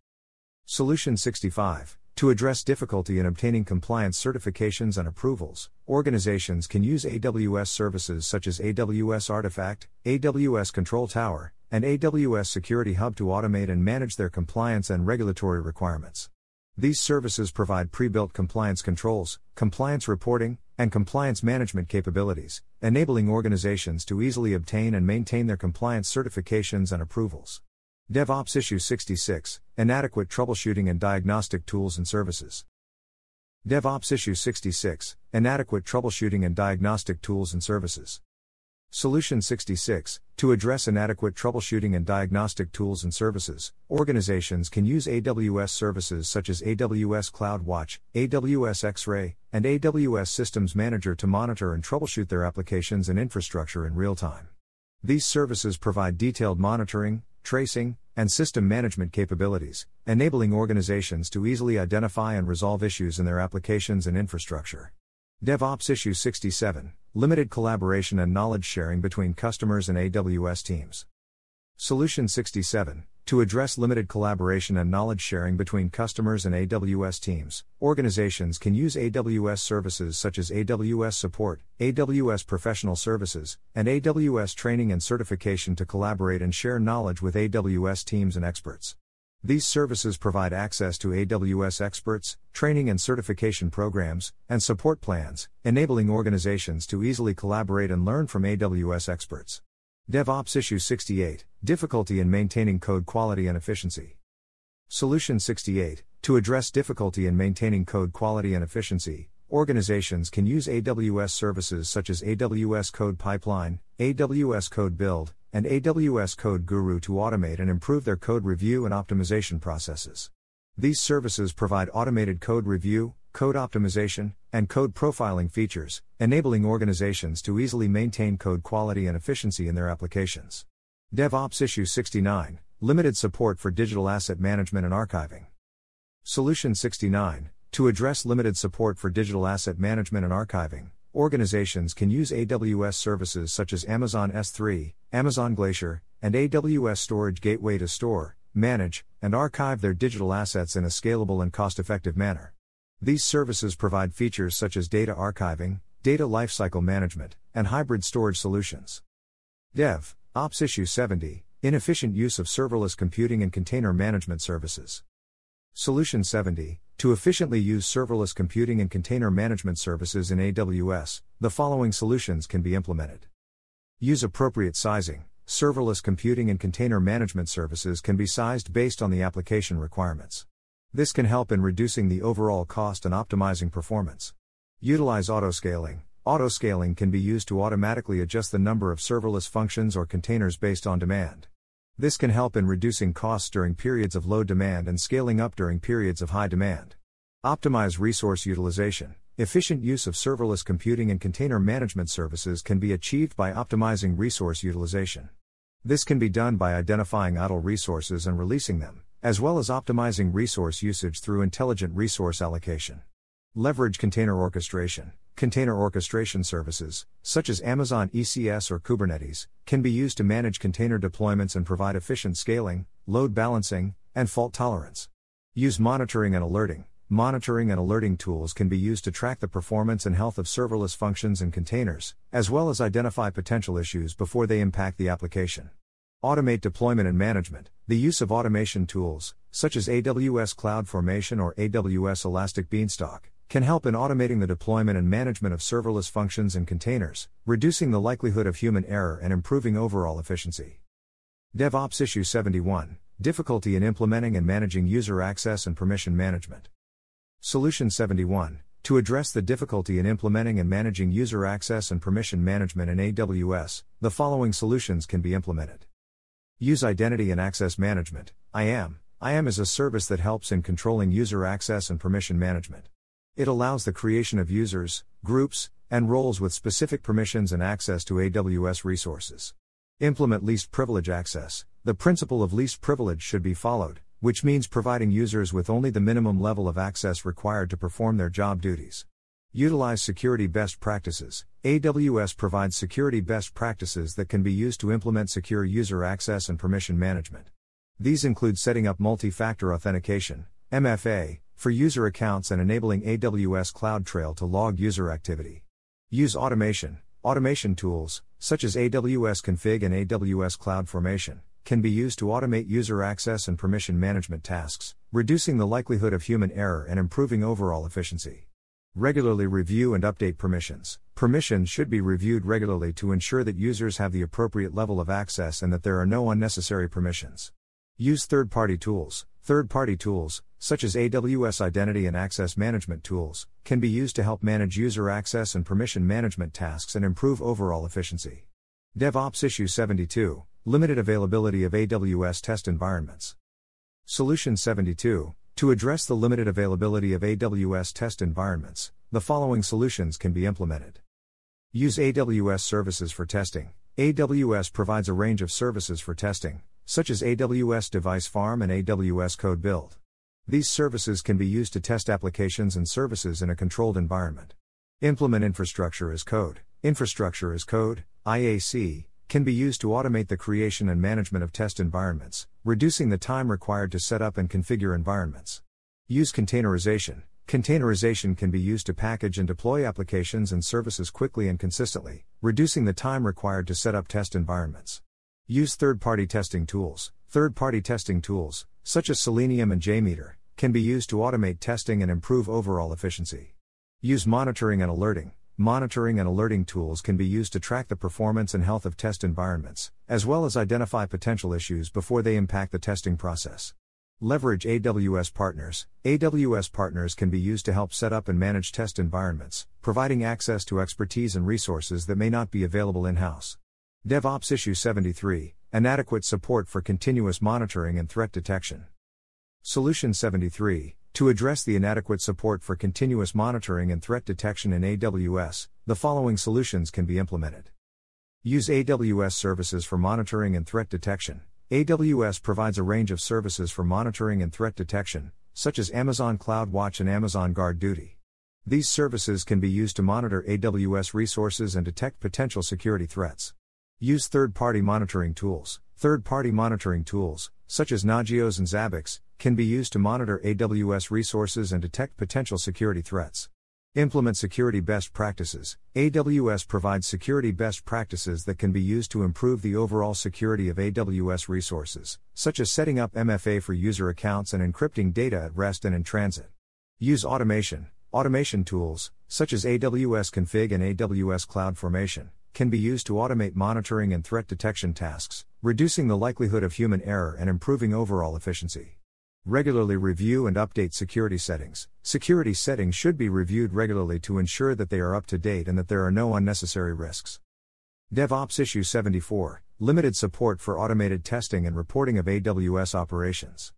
Solution 65 to address difficulty in obtaining compliance certifications and approvals, organizations can use AWS services such as AWS Artifact, AWS Control Tower, and AWS Security Hub to automate and manage their compliance and regulatory requirements. These services provide pre built compliance controls, compliance reporting, and compliance management capabilities, enabling organizations to easily obtain and maintain their compliance certifications and approvals. DevOps Issue 66 Inadequate Troubleshooting and Diagnostic Tools and Services. DevOps Issue 66 Inadequate Troubleshooting and Diagnostic Tools and Services. Solution 66 To address inadequate troubleshooting and diagnostic tools and services, organizations can use AWS services such as AWS CloudWatch, AWS X Ray, and AWS Systems Manager to monitor and troubleshoot their applications and infrastructure in real time. These services provide detailed monitoring, tracing, and system management capabilities, enabling organizations to easily identify and resolve issues in their applications and infrastructure. DevOps Issue 67 Limited collaboration and knowledge sharing between customers and AWS teams. Solution 67 To address limited collaboration and knowledge sharing between customers and AWS teams, organizations can use AWS services such as AWS Support, AWS Professional Services, and AWS Training and Certification to collaborate and share knowledge with AWS teams and experts. These services provide access to AWS experts, training and certification programs, and support plans, enabling organizations to easily collaborate and learn from AWS experts. DevOps Issue 68 Difficulty in maintaining code quality and efficiency. Solution 68 To address difficulty in maintaining code quality and efficiency, organizations can use AWS services such as AWS Code Pipeline, AWS Code Build, and AWS Code Guru to automate and improve their code review and optimization processes. These services provide automated code review, code optimization, and code profiling features, enabling organizations to easily maintain code quality and efficiency in their applications. DevOps Issue 69 Limited support for digital asset management and archiving. Solution 69 To address limited support for digital asset management and archiving, organizations can use AWS services such as Amazon S3, Amazon Glacier, and AWS Storage Gateway to store, manage, and archive their digital assets in a scalable and cost effective manner. These services provide features such as data archiving, data lifecycle management, and hybrid storage solutions. Dev, Ops Issue 70 Inefficient use of serverless computing and container management services. Solution 70 To efficiently use serverless computing and container management services in AWS, the following solutions can be implemented. Use appropriate sizing. Serverless computing and container management services can be sized based on the application requirements. This can help in reducing the overall cost and optimizing performance. Utilize autoscaling. Autoscaling can be used to automatically adjust the number of serverless functions or containers based on demand. This can help in reducing costs during periods of low demand and scaling up during periods of high demand. Optimize resource utilization. Efficient use of serverless computing and container management services can be achieved by optimizing resource utilization. This can be done by identifying idle resources and releasing them, as well as optimizing resource usage through intelligent resource allocation. Leverage container orchestration. Container orchestration services, such as Amazon ECS or Kubernetes, can be used to manage container deployments and provide efficient scaling, load balancing, and fault tolerance. Use monitoring and alerting. Monitoring and alerting tools can be used to track the performance and health of serverless functions and containers, as well as identify potential issues before they impact the application. Automate deployment and management. The use of automation tools, such as AWS CloudFormation or AWS Elastic Beanstalk, can help in automating the deployment and management of serverless functions and containers, reducing the likelihood of human error and improving overall efficiency. DevOps Issue 71 Difficulty in implementing and managing user access and permission management. Solution 71 To address the difficulty in implementing and managing user access and permission management in AWS, the following solutions can be implemented. Use Identity and Access Management, IAM. IAM is a service that helps in controlling user access and permission management. It allows the creation of users, groups, and roles with specific permissions and access to AWS resources. Implement least privilege access. The principle of least privilege should be followed, which means providing users with only the minimum level of access required to perform their job duties. Utilize security best practices. AWS provides security best practices that can be used to implement secure user access and permission management. These include setting up multi factor authentication, MFA, for user accounts and enabling AWS CloudTrail to log user activity. Use automation. Automation tools, such as AWS Config and AWS CloudFormation, can be used to automate user access and permission management tasks, reducing the likelihood of human error and improving overall efficiency. Regularly review and update permissions. Permissions should be reviewed regularly to ensure that users have the appropriate level of access and that there are no unnecessary permissions. Use third party tools. Third party tools, such as AWS Identity and Access Management tools, can be used to help manage user access and permission management tasks and improve overall efficiency. DevOps Issue 72 Limited Availability of AWS Test Environments. Solution 72 To address the limited availability of AWS test environments, the following solutions can be implemented. Use AWS services for testing. AWS provides a range of services for testing, such as AWS Device Farm and AWS Code Build. These services can be used to test applications and services in a controlled environment. Implement infrastructure as code. Infrastructure as code, IAC, can be used to automate the creation and management of test environments, reducing the time required to set up and configure environments. Use containerization. Containerization can be used to package and deploy applications and services quickly and consistently, reducing the time required to set up test environments. Use third party testing tools. Third party testing tools, such as Selenium and JMeter, can be used to automate testing and improve overall efficiency. Use monitoring and alerting. Monitoring and alerting tools can be used to track the performance and health of test environments, as well as identify potential issues before they impact the testing process. Leverage AWS partners. AWS partners can be used to help set up and manage test environments, providing access to expertise and resources that may not be available in house. DevOps Issue 73 Inadequate support for continuous monitoring and threat detection. Solution 73 To address the inadequate support for continuous monitoring and threat detection in AWS, the following solutions can be implemented. Use AWS services for monitoring and threat detection. AWS provides a range of services for monitoring and threat detection, such as Amazon CloudWatch and Amazon Guard Duty. These services can be used to monitor AWS resources and detect potential security threats. Use third party monitoring tools. Third party monitoring tools, such as Nagios and Zabbix, can be used to monitor AWS resources and detect potential security threats. Implement security best practices. AWS provides security best practices that can be used to improve the overall security of AWS resources, such as setting up MFA for user accounts and encrypting data at rest and in transit. Use automation. Automation tools, such as AWS Config and AWS CloudFormation, can be used to automate monitoring and threat detection tasks, reducing the likelihood of human error and improving overall efficiency. Regularly review and update security settings. Security settings should be reviewed regularly to ensure that they are up to date and that there are no unnecessary risks. DevOps Issue 74 Limited support for automated testing and reporting of AWS operations.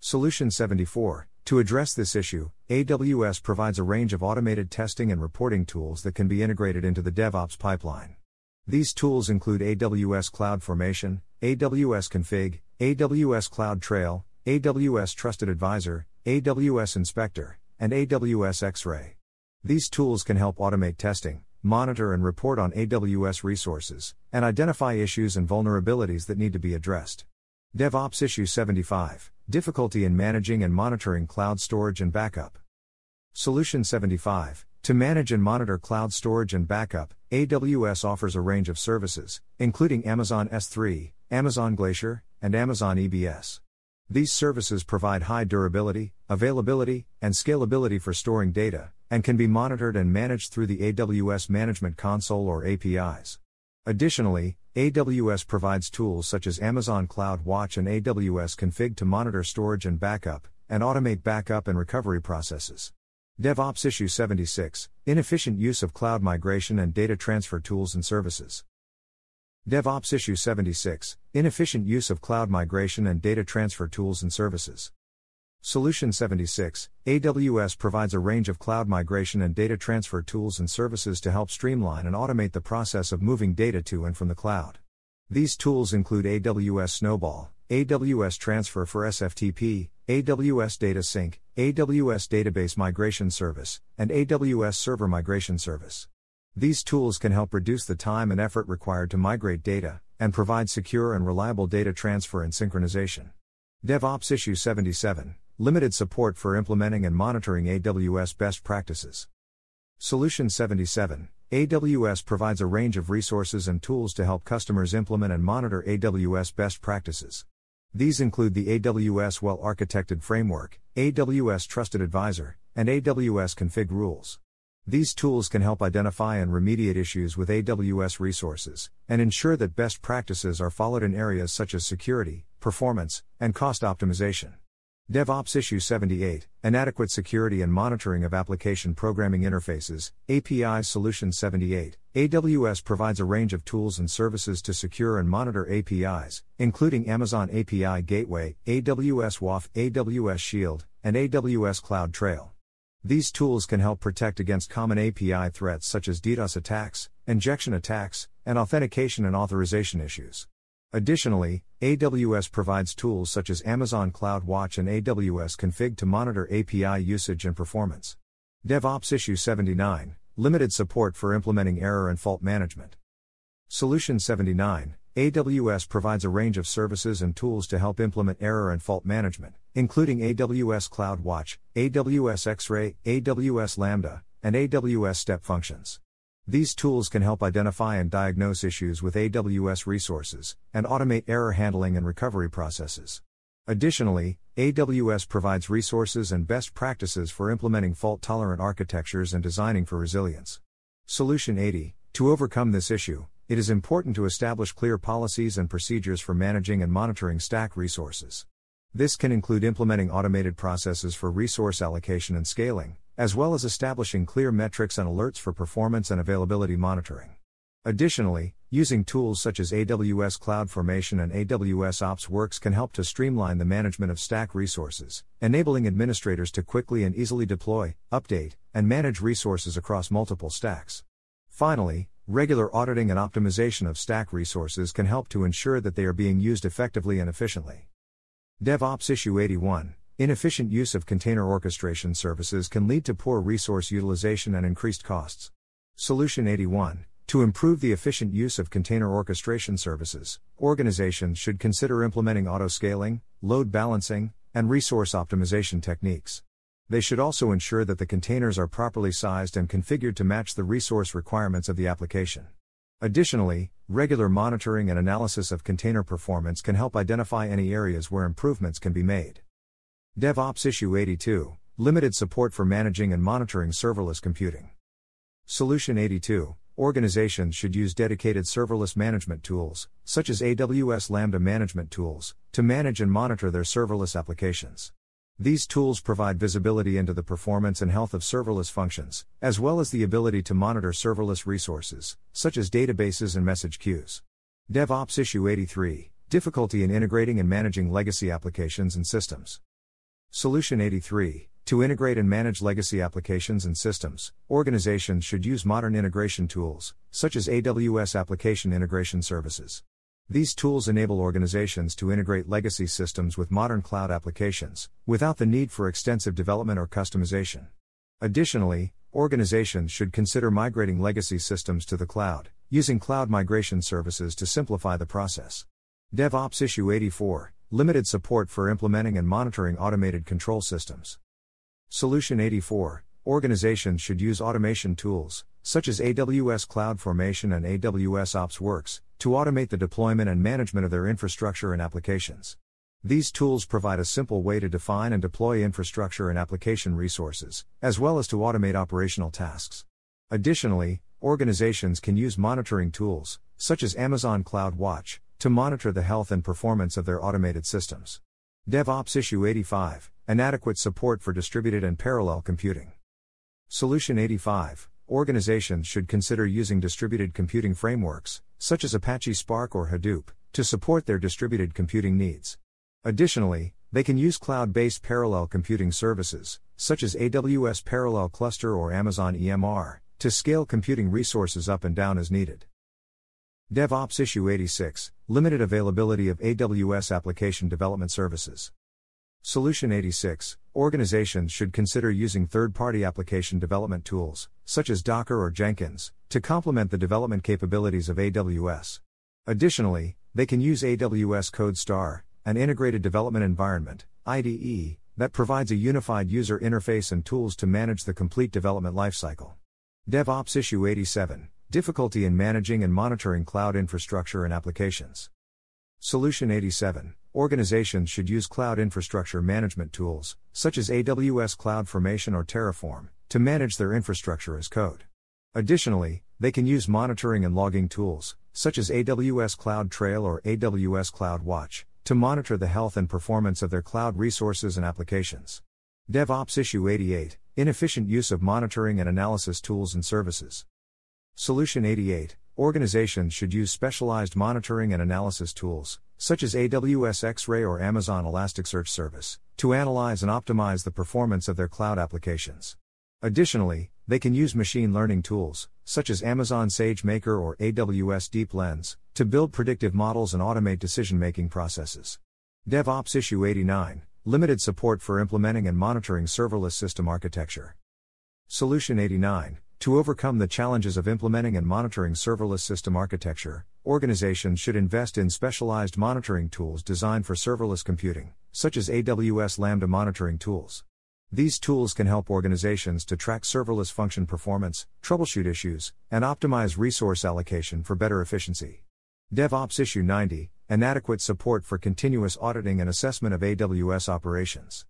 Solution 74 To address this issue, AWS provides a range of automated testing and reporting tools that can be integrated into the DevOps pipeline. These tools include AWS CloudFormation, AWS Config, AWS CloudTrail, AWS Trusted Advisor, AWS Inspector, and AWS X-Ray. These tools can help automate testing, monitor and report on AWS resources, and identify issues and vulnerabilities that need to be addressed. DevOps Issue 75 Difficulty in managing and monitoring cloud storage and backup. Solution 75 To manage and monitor cloud storage and backup, AWS offers a range of services, including Amazon S3, Amazon Glacier, and Amazon EBS. These services provide high durability, availability, and scalability for storing data, and can be monitored and managed through the AWS Management Console or APIs. Additionally, AWS provides tools such as Amazon CloudWatch and AWS Config to monitor storage and backup, and automate backup and recovery processes. DevOps Issue 76 Inefficient use of cloud migration and data transfer tools and services. DevOps Issue 76 Inefficient Use of Cloud Migration and Data Transfer Tools and Services. Solution 76 AWS provides a range of cloud migration and data transfer tools and services to help streamline and automate the process of moving data to and from the cloud. These tools include AWS Snowball, AWS Transfer for SFTP, AWS Data Sync, AWS Database Migration Service, and AWS Server Migration Service. These tools can help reduce the time and effort required to migrate data, and provide secure and reliable data transfer and synchronization. DevOps Issue 77 Limited support for implementing and monitoring AWS best practices. Solution 77 AWS provides a range of resources and tools to help customers implement and monitor AWS best practices. These include the AWS Well Architected Framework, AWS Trusted Advisor, and AWS Config Rules. These tools can help identify and remediate issues with AWS resources, and ensure that best practices are followed in areas such as security, performance, and cost optimization. DevOps Issue 78 Inadequate Security and Monitoring of Application Programming Interfaces, API Solution 78. AWS provides a range of tools and services to secure and monitor APIs, including Amazon API Gateway, AWS WAF, AWS Shield, and AWS CloudTrail. These tools can help protect against common API threats such as DDoS attacks, injection attacks, and authentication and authorization issues. Additionally, AWS provides tools such as Amazon CloudWatch and AWS Config to monitor API usage and performance. DevOps Issue 79 Limited support for implementing error and fault management. Solution 79 AWS provides a range of services and tools to help implement error and fault management, including AWS CloudWatch, AWS X-Ray, AWS Lambda, and AWS Step Functions. These tools can help identify and diagnose issues with AWS resources and automate error handling and recovery processes. Additionally, AWS provides resources and best practices for implementing fault tolerant architectures and designing for resilience. Solution 80 To overcome this issue, it is important to establish clear policies and procedures for managing and monitoring stack resources. This can include implementing automated processes for resource allocation and scaling, as well as establishing clear metrics and alerts for performance and availability monitoring. Additionally, using tools such as AWS CloudFormation and AWS OpsWorks can help to streamline the management of stack resources, enabling administrators to quickly and easily deploy, update, and manage resources across multiple stacks. Finally, regular auditing and optimization of stack resources can help to ensure that they are being used effectively and efficiently. DevOps Issue 81 Inefficient use of container orchestration services can lead to poor resource utilization and increased costs. Solution 81 To improve the efficient use of container orchestration services, organizations should consider implementing autoscaling, load balancing, and resource optimization techniques. They should also ensure that the containers are properly sized and configured to match the resource requirements of the application. Additionally, regular monitoring and analysis of container performance can help identify any areas where improvements can be made. DevOps Issue 82 Limited support for managing and monitoring serverless computing. Solution 82 Organizations should use dedicated serverless management tools, such as AWS Lambda management tools, to manage and monitor their serverless applications. These tools provide visibility into the performance and health of serverless functions, as well as the ability to monitor serverless resources, such as databases and message queues. DevOps Issue 83 Difficulty in integrating and managing legacy applications and systems. Solution 83 To integrate and manage legacy applications and systems, organizations should use modern integration tools, such as AWS Application Integration Services. These tools enable organizations to integrate legacy systems with modern cloud applications, without the need for extensive development or customization. Additionally, organizations should consider migrating legacy systems to the cloud, using cloud migration services to simplify the process. DevOps Issue 84 Limited support for implementing and monitoring automated control systems. Solution 84 Organizations should use automation tools, such as AWS CloudFormation and AWS OpsWorks, to automate the deployment and management of their infrastructure and applications. These tools provide a simple way to define and deploy infrastructure and application resources, as well as to automate operational tasks. Additionally, organizations can use monitoring tools, such as Amazon CloudWatch, to monitor the health and performance of their automated systems. DevOps Issue 85 Inadequate support for distributed and parallel computing. Solution 85 Organizations should consider using distributed computing frameworks, such as Apache Spark or Hadoop, to support their distributed computing needs. Additionally, they can use cloud based parallel computing services, such as AWS Parallel Cluster or Amazon EMR, to scale computing resources up and down as needed. DevOps Issue 86 Limited availability of AWS Application Development Services. Solution 86 Organizations should consider using third party application development tools, such as Docker or Jenkins, to complement the development capabilities of AWS. Additionally, they can use AWS CodeStar, an integrated development environment, IDE, that provides a unified user interface and tools to manage the complete development lifecycle. DevOps Issue 87 Difficulty in managing and monitoring cloud infrastructure and applications. Solution 87 Organizations should use cloud infrastructure management tools, such as AWS CloudFormation or Terraform, to manage their infrastructure as code. Additionally, they can use monitoring and logging tools, such as AWS CloudTrail or AWS CloudWatch, to monitor the health and performance of their cloud resources and applications. DevOps Issue 88 Inefficient use of monitoring and analysis tools and services. Solution 88 Organizations should use specialized monitoring and analysis tools, such as AWS X-Ray or Amazon Elasticsearch Service, to analyze and optimize the performance of their cloud applications. Additionally, they can use machine learning tools, such as Amazon SageMaker or AWS DeepLens, to build predictive models and automate decision making processes. DevOps Issue 89 Limited support for implementing and monitoring serverless system architecture. Solution 89 to overcome the challenges of implementing and monitoring serverless system architecture, organizations should invest in specialized monitoring tools designed for serverless computing, such as AWS Lambda monitoring tools. These tools can help organizations to track serverless function performance, troubleshoot issues, and optimize resource allocation for better efficiency. DevOps Issue 90 Inadequate support for continuous auditing and assessment of AWS operations.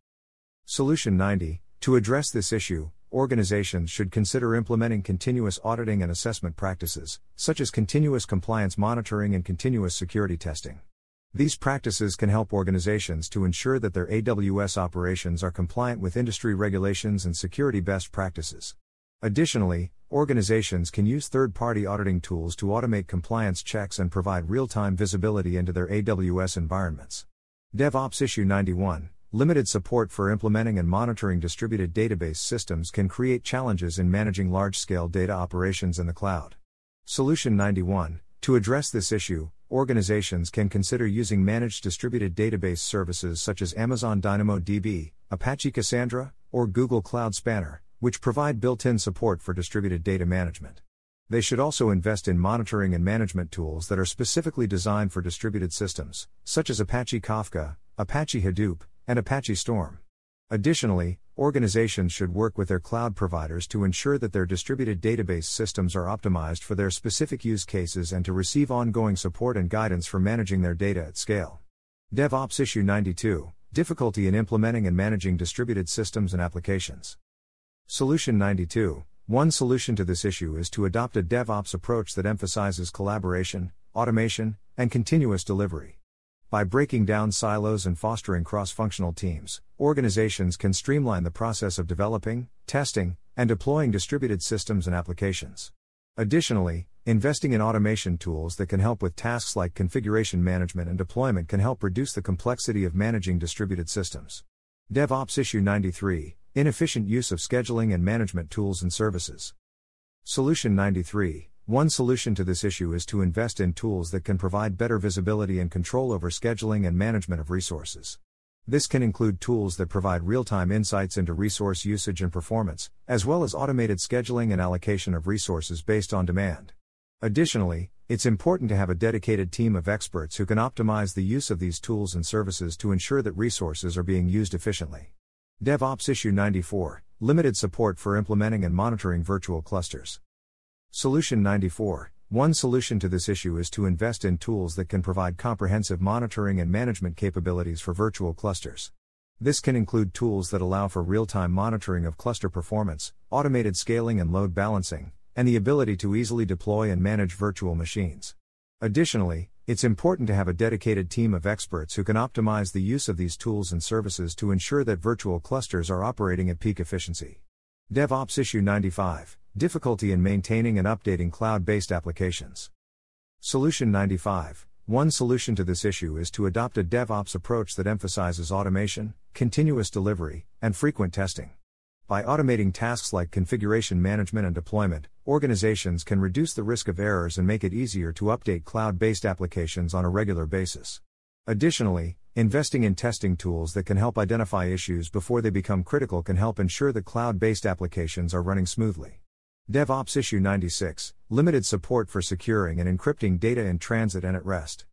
Solution 90 To address this issue, organizations should consider implementing continuous auditing and assessment practices, such as continuous compliance monitoring and continuous security testing. These practices can help organizations to ensure that their AWS operations are compliant with industry regulations and security best practices. Additionally, organizations can use third party auditing tools to automate compliance checks and provide real time visibility into their AWS environments. DevOps Issue 91 Limited support for implementing and monitoring distributed database systems can create challenges in managing large scale data operations in the cloud. Solution 91 To address this issue, organizations can consider using managed distributed database services such as Amazon DynamoDB, Apache Cassandra, or Google Cloud Spanner, which provide built in support for distributed data management. They should also invest in monitoring and management tools that are specifically designed for distributed systems, such as Apache Kafka, Apache Hadoop, and Apache Storm. Additionally, organizations should work with their cloud providers to ensure that their distributed database systems are optimized for their specific use cases and to receive ongoing support and guidance for managing their data at scale. DevOps Issue 92 Difficulty in implementing and managing distributed systems and applications. Solution 92 One solution to this issue is to adopt a DevOps approach that emphasizes collaboration, automation, and continuous delivery. By breaking down silos and fostering cross functional teams, organizations can streamline the process of developing, testing, and deploying distributed systems and applications. Additionally, investing in automation tools that can help with tasks like configuration management and deployment can help reduce the complexity of managing distributed systems. DevOps Issue 93 Inefficient use of scheduling and management tools and services. Solution 93 one solution to this issue is to invest in tools that can provide better visibility and control over scheduling and management of resources. This can include tools that provide real time insights into resource usage and performance, as well as automated scheduling and allocation of resources based on demand. Additionally, it's important to have a dedicated team of experts who can optimize the use of these tools and services to ensure that resources are being used efficiently. DevOps Issue 94 Limited support for implementing and monitoring virtual clusters. Solution 94 One solution to this issue is to invest in tools that can provide comprehensive monitoring and management capabilities for virtual clusters. This can include tools that allow for real time monitoring of cluster performance, automated scaling and load balancing, and the ability to easily deploy and manage virtual machines. Additionally, it's important to have a dedicated team of experts who can optimize the use of these tools and services to ensure that virtual clusters are operating at peak efficiency. DevOps Issue 95 Difficulty in maintaining and updating cloud based applications. Solution 95 One solution to this issue is to adopt a DevOps approach that emphasizes automation, continuous delivery, and frequent testing. By automating tasks like configuration management and deployment, organizations can reduce the risk of errors and make it easier to update cloud based applications on a regular basis. Additionally, investing in testing tools that can help identify issues before they become critical can help ensure that cloud based applications are running smoothly. DevOps Issue 96 Limited support for securing and encrypting data in transit and at rest.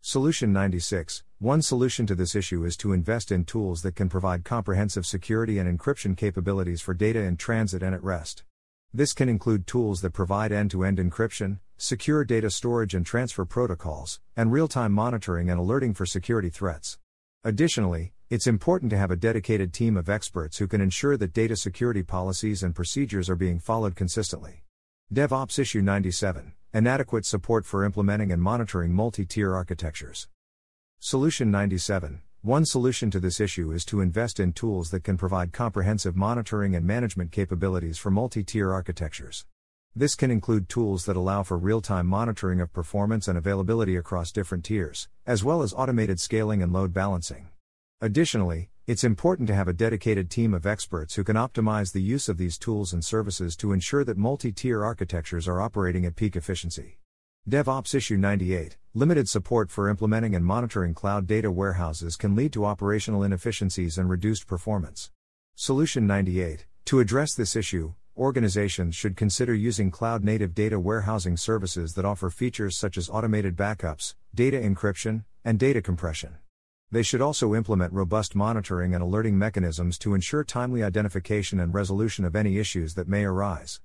Solution 96 One solution to this issue is to invest in tools that can provide comprehensive security and encryption capabilities for data in transit and at rest. This can include tools that provide end to end encryption, secure data storage and transfer protocols, and real time monitoring and alerting for security threats. Additionally, it's important to have a dedicated team of experts who can ensure that data security policies and procedures are being followed consistently. DevOps Issue 97 Inadequate support for implementing and monitoring multi tier architectures. Solution 97 One solution to this issue is to invest in tools that can provide comprehensive monitoring and management capabilities for multi tier architectures. This can include tools that allow for real time monitoring of performance and availability across different tiers, as well as automated scaling and load balancing. Additionally, it's important to have a dedicated team of experts who can optimize the use of these tools and services to ensure that multi tier architectures are operating at peak efficiency. DevOps Issue 98 Limited support for implementing and monitoring cloud data warehouses can lead to operational inefficiencies and reduced performance. Solution 98 To address this issue, organizations should consider using cloud native data warehousing services that offer features such as automated backups, data encryption, and data compression. They should also implement robust monitoring and alerting mechanisms to ensure timely identification and resolution of any issues that may arise.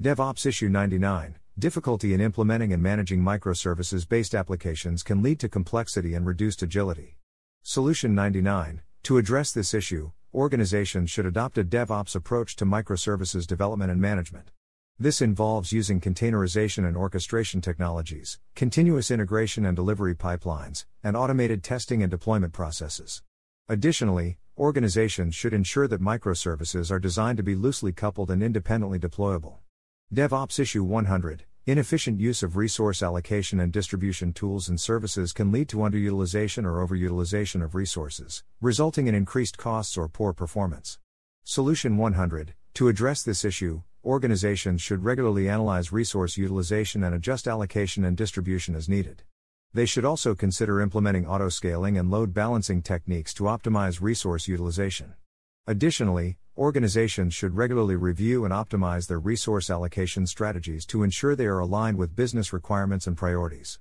DevOps Issue 99 Difficulty in implementing and managing microservices based applications can lead to complexity and reduced agility. Solution 99 To address this issue, organizations should adopt a DevOps approach to microservices development and management. This involves using containerization and orchestration technologies, continuous integration and delivery pipelines, and automated testing and deployment processes. Additionally, organizations should ensure that microservices are designed to be loosely coupled and independently deployable. DevOps Issue 100 Inefficient use of resource allocation and distribution tools and services can lead to underutilization or overutilization of resources, resulting in increased costs or poor performance. Solution 100 To address this issue, organizations should regularly analyze resource utilization and adjust allocation and distribution as needed. They should also consider implementing autoscaling and load balancing techniques to optimize resource utilization. Additionally, organizations should regularly review and optimize their resource allocation strategies to ensure they are aligned with business requirements and priorities.